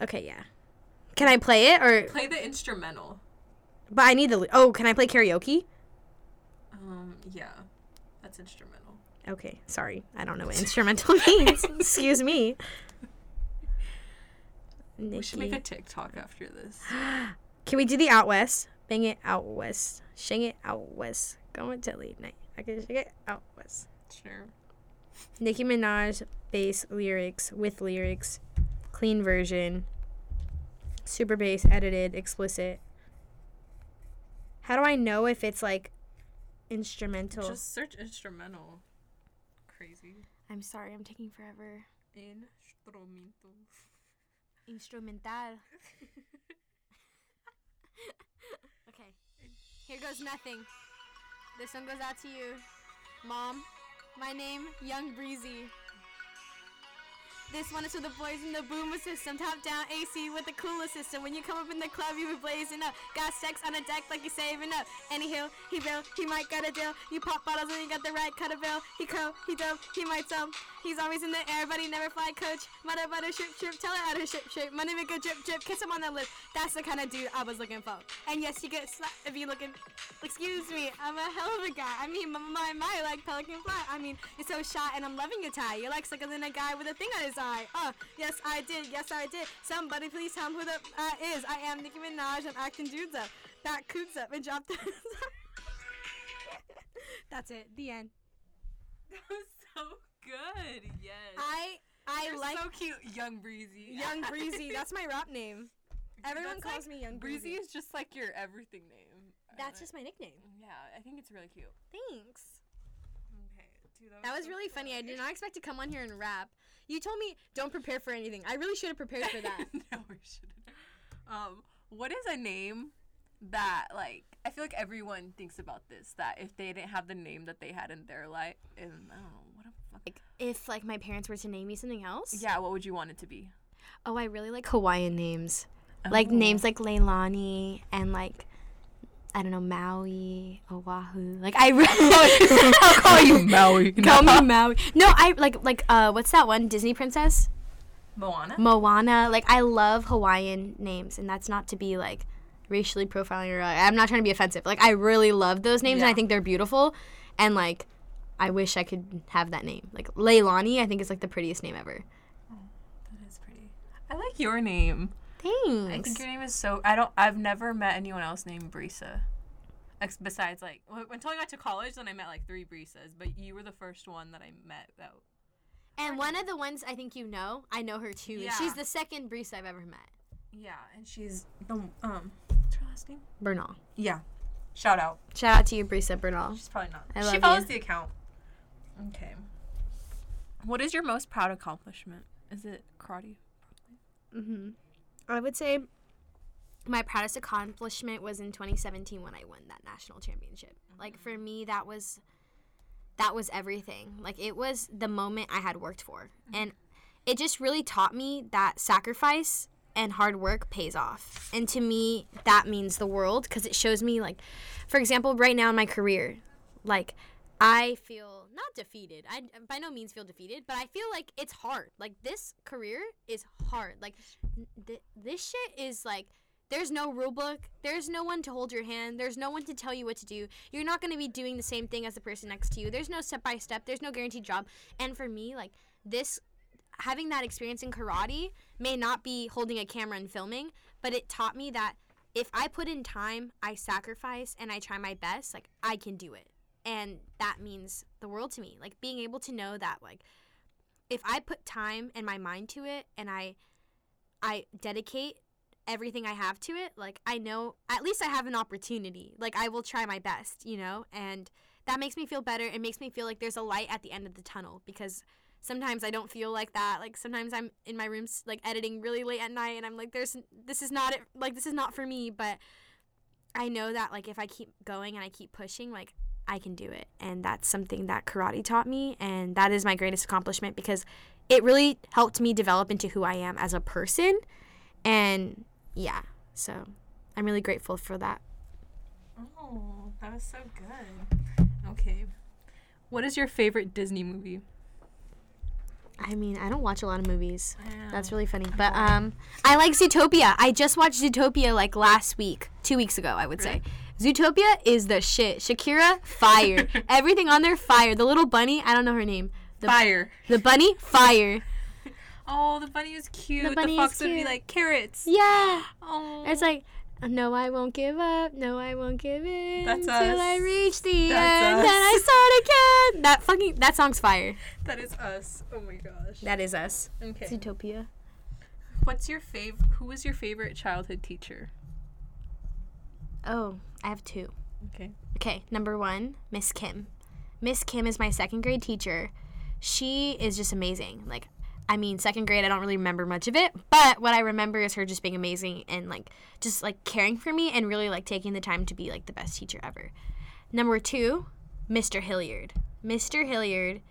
[SPEAKER 1] Okay, yeah. Can I play it or?
[SPEAKER 3] Play the instrumental.
[SPEAKER 1] But I need the. Oh, can I play karaoke?
[SPEAKER 3] Um. Yeah. That's instrumental.
[SPEAKER 1] Okay, sorry, I don't know what instrumental (laughs) means. Excuse me.
[SPEAKER 3] We should make a TikTok after this. (gasps)
[SPEAKER 1] Can we do the out west? Bang it out west. Shang it out west. Going to late night. I can shake it out west.
[SPEAKER 3] Sure.
[SPEAKER 1] Nicki Minaj bass lyrics with lyrics, clean version, super bass edited, explicit. How do I know if it's like instrumental?
[SPEAKER 3] Just search instrumental. Crazy.
[SPEAKER 1] I'm sorry, I'm taking forever.
[SPEAKER 3] Instrumental.
[SPEAKER 1] Instrumental. (laughs) okay. Here goes nothing. This one goes out to you, Mom. My name, Young Breezy. This one is for the boys in the boomer system. Top down AC with the cooler system. When you come up in the club, you be blazing up. Got sex on a deck like you're saving up. Any hill, he will, he might got a deal. You pop bottles and you got the right cut of bill. He co, he dope, he might some. He's always in the air, but he never fly coach. Mother butter ship trip, tell her how to ship shape. Money make a drip drip, kiss him on the lip. That's the kind of dude I was looking for. And yes, you get slapped if you looking. Excuse me, I'm a hell of a guy. I mean, my my, my like pelican fly. I mean, you're so shy and I'm loving your tie. You're like slicker than a guy with a thing on his eye. Oh, yes I did, yes I did. Somebody please tell me who the uh, is. I am Nicki Minaj. I'm acting dudes up, back coots up, and drop the. (laughs) That's it. The end. (laughs)
[SPEAKER 3] That was so good. Yes.
[SPEAKER 1] I
[SPEAKER 3] You're
[SPEAKER 1] like
[SPEAKER 3] so cute, Young Breezy.
[SPEAKER 1] Young (laughs) Breezy. That's my rap name.
[SPEAKER 3] Dude,
[SPEAKER 1] Everyone calls
[SPEAKER 3] like-
[SPEAKER 1] me Young
[SPEAKER 3] Breezy
[SPEAKER 1] Breezy.
[SPEAKER 3] is just like your everything name.
[SPEAKER 1] That's
[SPEAKER 3] Uh,
[SPEAKER 1] just my nickname.
[SPEAKER 3] Yeah, I think it's really cute.
[SPEAKER 1] Thanks.
[SPEAKER 3] Okay, dude,
[SPEAKER 1] That was
[SPEAKER 3] so
[SPEAKER 1] really funny. I did not expect to come on here and rap. You told me don't prepare for anything. I really should have prepared for that. (laughs)
[SPEAKER 3] no, we shouldn't. Um, what is a name that like I feel like everyone thinks about this that if they didn't have the name that they had in their life, and I don't know
[SPEAKER 1] Like if like my parents were to name me something else.
[SPEAKER 3] Yeah, what would you want it to be?
[SPEAKER 1] Oh, I really like Hawaiian names. Like names like Leilani and like I don't know Maui, Oahu. Like I (laughs) really I'll call you (laughs)
[SPEAKER 3] Maui. (laughs)
[SPEAKER 1] call me Maui. No, I like like uh what's that one Disney princess?
[SPEAKER 3] Moana.
[SPEAKER 1] Moana. Like I love Hawaiian names, and that's not to be like racially profiling or uh, I'm not trying to be offensive. Like I really love those names, and I think they're beautiful, and like I wish I could have that name. Like Leilani, I think is like the prettiest name ever.
[SPEAKER 3] that is pretty. I like your name.
[SPEAKER 1] Thanks.
[SPEAKER 3] I think your name is so. I don't. I've never met anyone else named Brisa. Ex- besides, like when until I got to college, then I met like three Brisas. But you were the first one that I met. That
[SPEAKER 1] and one of the ones I think you know, I know her too.
[SPEAKER 3] Yeah.
[SPEAKER 1] She's the second Brisa I've ever met.
[SPEAKER 3] yeah, and she's the um. What's her last name?
[SPEAKER 1] Bernal.
[SPEAKER 3] Yeah. Shout out.
[SPEAKER 1] Shout out to you, Brisa Bernal.
[SPEAKER 3] She's probably not.
[SPEAKER 1] I
[SPEAKER 3] she
[SPEAKER 1] love
[SPEAKER 3] follows
[SPEAKER 1] you.
[SPEAKER 3] the account. Okay. What is your most proud accomplishment? Is it karate?
[SPEAKER 1] Mm-hmm. I would say my proudest accomplishment was in 2017 when I won that national championship. Like for me, that was that was everything. Like it was the moment I had worked for, and it just really taught me that sacrifice and hard work pays off. And to me, that means the world because it shows me like, for example, right now in my career, like I feel not defeated. I by no means feel defeated, but I feel like it's hard. Like this career is hard. Like th- this shit is like there's no rule book. There's no one to hold your hand. There's no one to tell you what to do. You're not going to be doing the same thing as the person next to you. There's no step by step. There's no guaranteed job. And for me, like this having that experience in karate may not be holding a camera and filming, but it taught me that if I put in time, I sacrifice and I try my best, like I can do it. And that means the world to me. Like being able to know that like if I put time and my mind to it and I I dedicate everything I have to it, like I know at least I have an opportunity. Like I will try my best, you know? And that makes me feel better. It makes me feel like there's a light at the end of the tunnel because sometimes I don't feel like that. Like sometimes I'm in my room like editing really late at night and I'm like there's this is not it like this is not for me, but I know that like if I keep going and I keep pushing, like I can do it. And that's something that karate taught me and that is my greatest accomplishment because it really helped me develop into who I am as a person. And yeah, so I'm really grateful for that.
[SPEAKER 3] Oh, that was so good. Okay. What is your favorite Disney movie?
[SPEAKER 1] I mean, I don't watch a lot of movies. That's really funny. But um I like Zootopia. I just watched Zootopia like last week, 2 weeks ago, I would say. Zootopia is the shit. Shakira, fire. (laughs) Everything on there, fire. The little bunny, I don't know her name. The,
[SPEAKER 3] Fire.
[SPEAKER 1] The bunny, fire. (laughs)
[SPEAKER 3] Oh, the bunny was cute. The,
[SPEAKER 1] bunny is
[SPEAKER 3] fox would be like carrots.
[SPEAKER 1] Yeah.
[SPEAKER 3] Oh.
[SPEAKER 1] It's like, no, I won't give up. No, I won't give in
[SPEAKER 3] That's
[SPEAKER 1] until I reach the
[SPEAKER 3] That's
[SPEAKER 1] end.
[SPEAKER 3] us.
[SPEAKER 1] Then I start again. That fucking that song's fire.
[SPEAKER 3] that is us. Oh my gosh.
[SPEAKER 1] That is us.
[SPEAKER 3] Okay.
[SPEAKER 1] Zootopia.
[SPEAKER 3] What's your fav? Who was your favorite childhood teacher?
[SPEAKER 1] Oh, I have two.
[SPEAKER 3] Okay.
[SPEAKER 1] Okay, number one, Miss Kim. Miss Kim is my second grade teacher. She is just amazing. Like, I mean, second grade, I don't really remember much of it, but what I remember is her just being amazing and like just like caring for me and really like taking the time to be like the best teacher ever. Number two, Mr. Hilliard. Mr. Hilliard,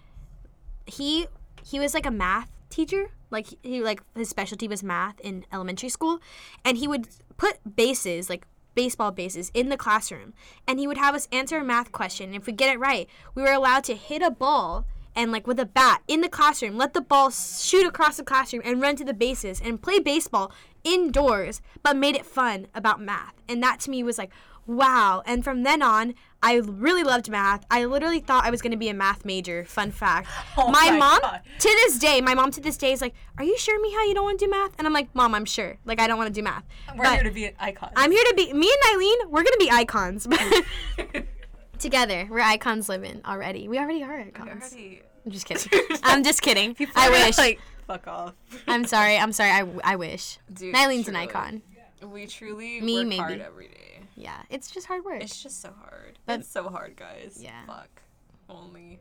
[SPEAKER 1] he he was like a math teacher. Like he like his specialty was math in elementary school, and he would put bases like baseball bases in the classroom, and he would have us answer a math question. If we get it right, we were allowed to hit a ball and like with a bat in the classroom, let the ball shoot across the classroom and run to the bases and play baseball indoors, but made it fun about math. And that to me was like, wow. And from then on, I really loved math. I literally thought I was going to be a math major. Fun fact.
[SPEAKER 3] Oh
[SPEAKER 1] my,
[SPEAKER 3] my
[SPEAKER 1] mom,
[SPEAKER 3] God.
[SPEAKER 1] to this day, my mom to this day is like, Are you sure, Miha, you don't want to do math? And I'm like, Mom, I'm sure. Like, I don't want to do math.
[SPEAKER 3] We're
[SPEAKER 1] But
[SPEAKER 3] here to be an icon.
[SPEAKER 1] I'm here to be, me and Eileen, we're going to be icons. (laughs) (laughs) Together, we're icons living already. We already are icons.
[SPEAKER 3] already.
[SPEAKER 1] I'm just kidding. (laughs) I'm just kidding.
[SPEAKER 3] People
[SPEAKER 1] I wish.
[SPEAKER 3] Like, fuck off.
[SPEAKER 1] I'm sorry. I'm sorry. I, I wish.
[SPEAKER 3] Dude,
[SPEAKER 1] Eileen's an icon.
[SPEAKER 3] We truly
[SPEAKER 1] Me,
[SPEAKER 3] work
[SPEAKER 1] maybe.
[SPEAKER 3] hard every day.
[SPEAKER 1] Yeah, it's just hard work.
[SPEAKER 3] It's just so hard.
[SPEAKER 1] But-
[SPEAKER 3] it's so hard, guys.
[SPEAKER 1] Yeah.
[SPEAKER 3] Fuck. Only.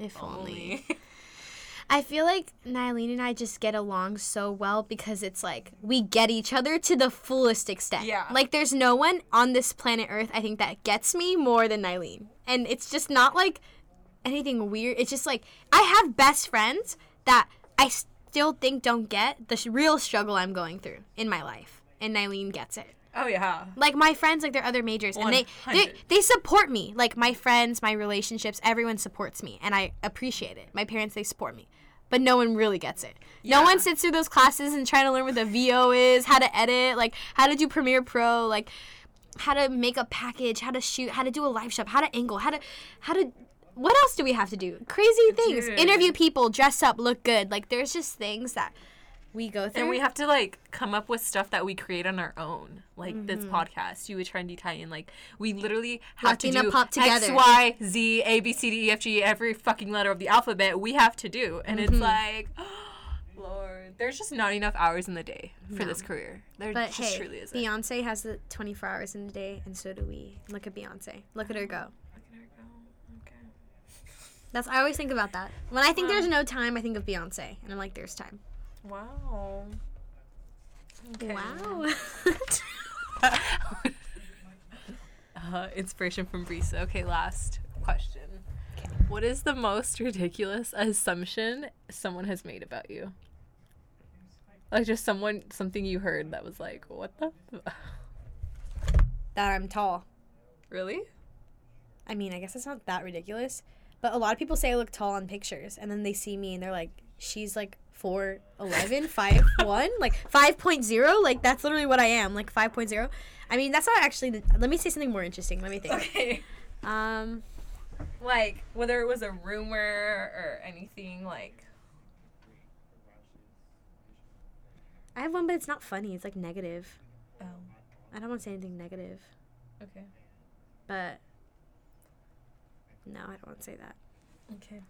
[SPEAKER 1] if only.
[SPEAKER 3] Only. (laughs)
[SPEAKER 1] I feel like Nylene and I just get along so well because it's like we get each other to the fullest extent.
[SPEAKER 3] Yeah.
[SPEAKER 1] Like there's no one on this planet Earth I think that gets me more than Nylene. And it's just not like anything weird. It's just like I have best friends that I still think don't get the sh- real struggle I'm going through in my life, and Nylene gets it.
[SPEAKER 3] Oh yeah.
[SPEAKER 1] Like my friends, like they're other majors, and they, they they support me. Like my friends, my relationships, everyone supports me, and I appreciate it. My parents, they support me, but no one really gets it. No one sits through those classes and trying to learn what the VO is, how to edit, like how to do Premiere Pro, like how to make a package, how to shoot, how to do a live shop, how to angle, how to how to what else do we have to do? Crazy things.
[SPEAKER 3] Dude.
[SPEAKER 1] Interview people, dress up, look good. Like there's just things that we go through.
[SPEAKER 3] And we have to like come up with stuff that we create on our own, like this mm-hmm. podcast, you a trendy Titan. Like we literally have
[SPEAKER 1] Latina
[SPEAKER 3] to do
[SPEAKER 1] pop together.
[SPEAKER 3] X, Y, Z, A, B, C, D, E, F, G, every fucking letter of the alphabet. We have to do, and it's mm-hmm. like, (gasps) Lord, there's just not enough hours in the day for this career. There
[SPEAKER 1] But
[SPEAKER 3] just
[SPEAKER 1] hey,
[SPEAKER 3] truly isn't.
[SPEAKER 1] Beyonce has the 24 hours in the day, and so do we. Look at Beyonce. Look at her go.
[SPEAKER 3] Look at her go. Okay.
[SPEAKER 1] That's I always think about that. When I think there's no time, I think of Beyonce, and I'm like, there's time.
[SPEAKER 3] Wow. Okay.
[SPEAKER 1] Wow. (laughs)
[SPEAKER 3] Uh, inspiration from Brisa. Okay, last question. What is the most ridiculous assumption someone has made about you? Like just someone, something you heard that was like, what the? F-? (laughs)
[SPEAKER 1] that I'm tall.
[SPEAKER 3] Really?
[SPEAKER 1] I mean, I guess it's not that ridiculous, but a lot of people say I look tall on pictures, and then they see me and they're like, she's like 4'11, 5'1, like 5.0. Like, that's literally what I am, like 5.0. I mean, that's not actually. Let me say something more interesting. Let me think.
[SPEAKER 3] Okay.
[SPEAKER 1] Um,
[SPEAKER 3] Like whether it was a rumor or anything, like.
[SPEAKER 1] I have one, but it's not funny. It's like negative.
[SPEAKER 3] Oh.
[SPEAKER 1] I don't want to say anything negative,
[SPEAKER 3] Okay.
[SPEAKER 1] but no, I don't want to say that.
[SPEAKER 3] Okay.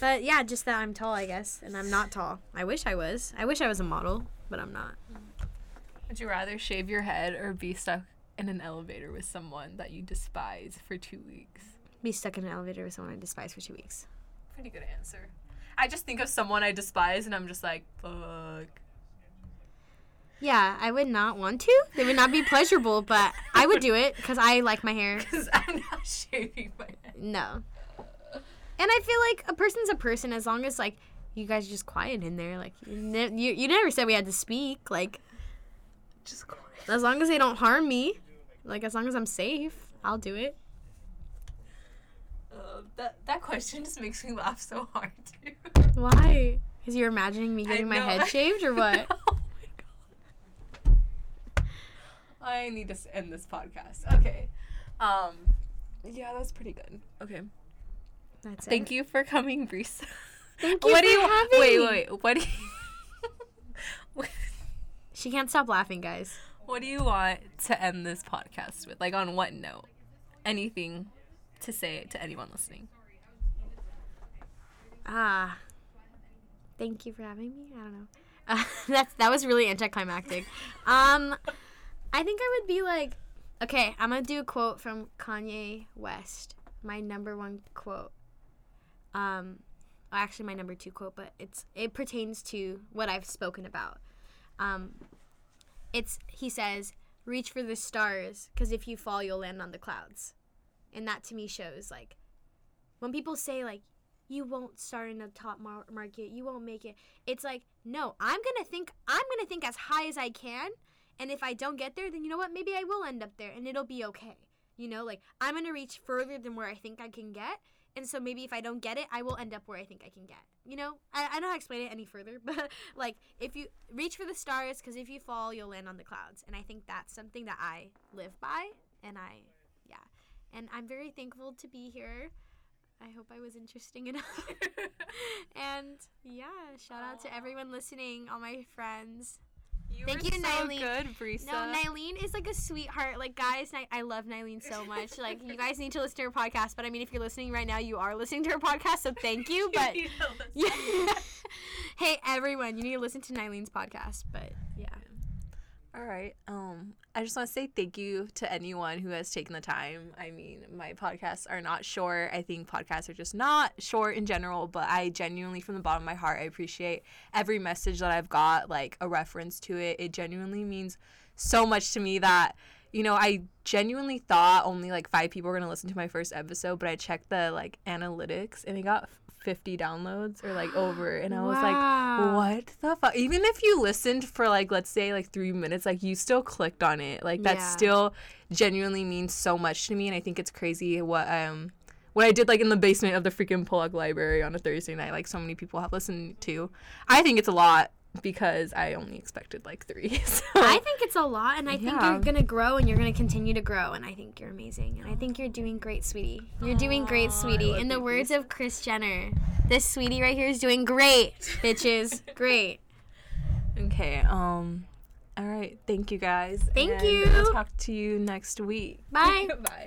[SPEAKER 1] But yeah, just that I'm tall, I guess, and I'm not tall. I wish I was. I wish I was a model, but I'm not.
[SPEAKER 3] Would you rather shave your head or be stuck in an elevator with someone that you despise for two weeks?
[SPEAKER 1] Be stuck in an elevator with someone I despise for two weeks.
[SPEAKER 3] Pretty good answer. I just think of someone I despise and I'm just like, fuck.
[SPEAKER 1] Yeah, I would not want to. It would not be pleasurable, but I would do it because I like my hair. (laughs)
[SPEAKER 3] Because I'm not (laughs) shaving my head.
[SPEAKER 1] No. And I feel like a person's a person as long as like you guys are just quiet in there. Like you, ne- you, you never said we had to speak. Like
[SPEAKER 3] Just quiet.
[SPEAKER 1] as long as they don't harm me, like as long as I'm safe, I'll do it.
[SPEAKER 3] Uh, that, that question just makes me laugh so hard, too.
[SPEAKER 1] Why? Because you're imagining me getting my head shaved or (laughs) what? (laughs)
[SPEAKER 3] oh my god. I need to end this podcast. Okay. Um, yeah, that's pretty good. Okay.
[SPEAKER 1] That's it.
[SPEAKER 3] Thank you for coming, Brees.
[SPEAKER 1] Thank (laughs) you
[SPEAKER 3] what do
[SPEAKER 1] for
[SPEAKER 3] you
[SPEAKER 1] having
[SPEAKER 3] wait,
[SPEAKER 1] me.
[SPEAKER 3] wait, wait. What do you what, (laughs)
[SPEAKER 1] She can't stop laughing, guys.
[SPEAKER 3] what do you want to end this podcast with? Like on what note? Anything to say to anyone listening?
[SPEAKER 1] Ah. Thank you for having me. I don't know. Uh, (laughs) that's that was really anticlimactic. Um, I think I would be like, okay, I'm gonna do a quote from Kanye West. My number one quote. Um, actually, my number two quote, but it's it pertains to what I've spoken about. Um, it's he says, "Reach for the stars, because if you fall, you'll land on the clouds," and that to me shows like when people say like you won't start in the top mar- market you won't make it it's like no i'm gonna think i'm gonna think as high as i can and if i don't get there then you know what? Maybe i will end up there and it'll be okay. You know like i'm gonna reach further than where i think i can get and so maybe if i don't get it i will end up where i think i can get you know? I, I don't know how to explain it any further (laughs) but like if you reach for the stars because if you fall you'll land on the clouds. And i think that's something that i live by and i yeah. And i'm very thankful to be here. I hope I was interesting (laughs) enough. (laughs) and yeah, shout out to everyone listening, all my friends.
[SPEAKER 3] You
[SPEAKER 1] Thank you,
[SPEAKER 3] so
[SPEAKER 1] Nylene.
[SPEAKER 3] good, Brisa.
[SPEAKER 1] No, Nylene is like a sweetheart. Like, guys, Ny- I love Nylene so much. Like, you guys need to listen to her podcast. But I mean, if you're listening right now, you are listening to her podcast, so thank you. (laughs) But
[SPEAKER 3] You (laughs)
[SPEAKER 1] yeah. hey, everyone, you need to listen to Nylene's podcast. But.
[SPEAKER 3] All right. Um, I just want to say thank you to anyone who has taken the time. I mean, my podcasts are not short. I think podcasts are just not short in general, but I genuinely, from the bottom of my heart, I appreciate every message that I've got, like a reference to it. It genuinely means so much to me that you know, I genuinely thought only like five people were gonna listen to my first episode, but I checked the like analytics and it got 50 downloads or like over, and I was
[SPEAKER 1] Wow.
[SPEAKER 3] like, what the fuck? Even if you listened for like let's say like three minutes, like you still clicked on it. Like that
[SPEAKER 1] Yeah.
[SPEAKER 3] still genuinely means so much to me, and I think it's crazy what um what I did like in the basement of the freaking Pollak Library on a Thursday night. Like so many people have listened to. I think it's a lot because I only expected like three. (laughs) So.
[SPEAKER 1] I think it's a lot, and I
[SPEAKER 3] yeah.
[SPEAKER 1] think you're gonna grow and you're gonna continue to grow, and I think you're amazing, and I think you're doing great, sweetie. You're Aww, doing great, sweetie. In the words of Kris Jenner, this sweetie right here is doing great, bitches, (laughs) great.
[SPEAKER 3] Okay. Um. All right. Thank you guys.
[SPEAKER 1] Thank
[SPEAKER 3] and
[SPEAKER 1] you.
[SPEAKER 3] I'll talk to you next week. (laughs)
[SPEAKER 1] Bye.
[SPEAKER 3] Bye.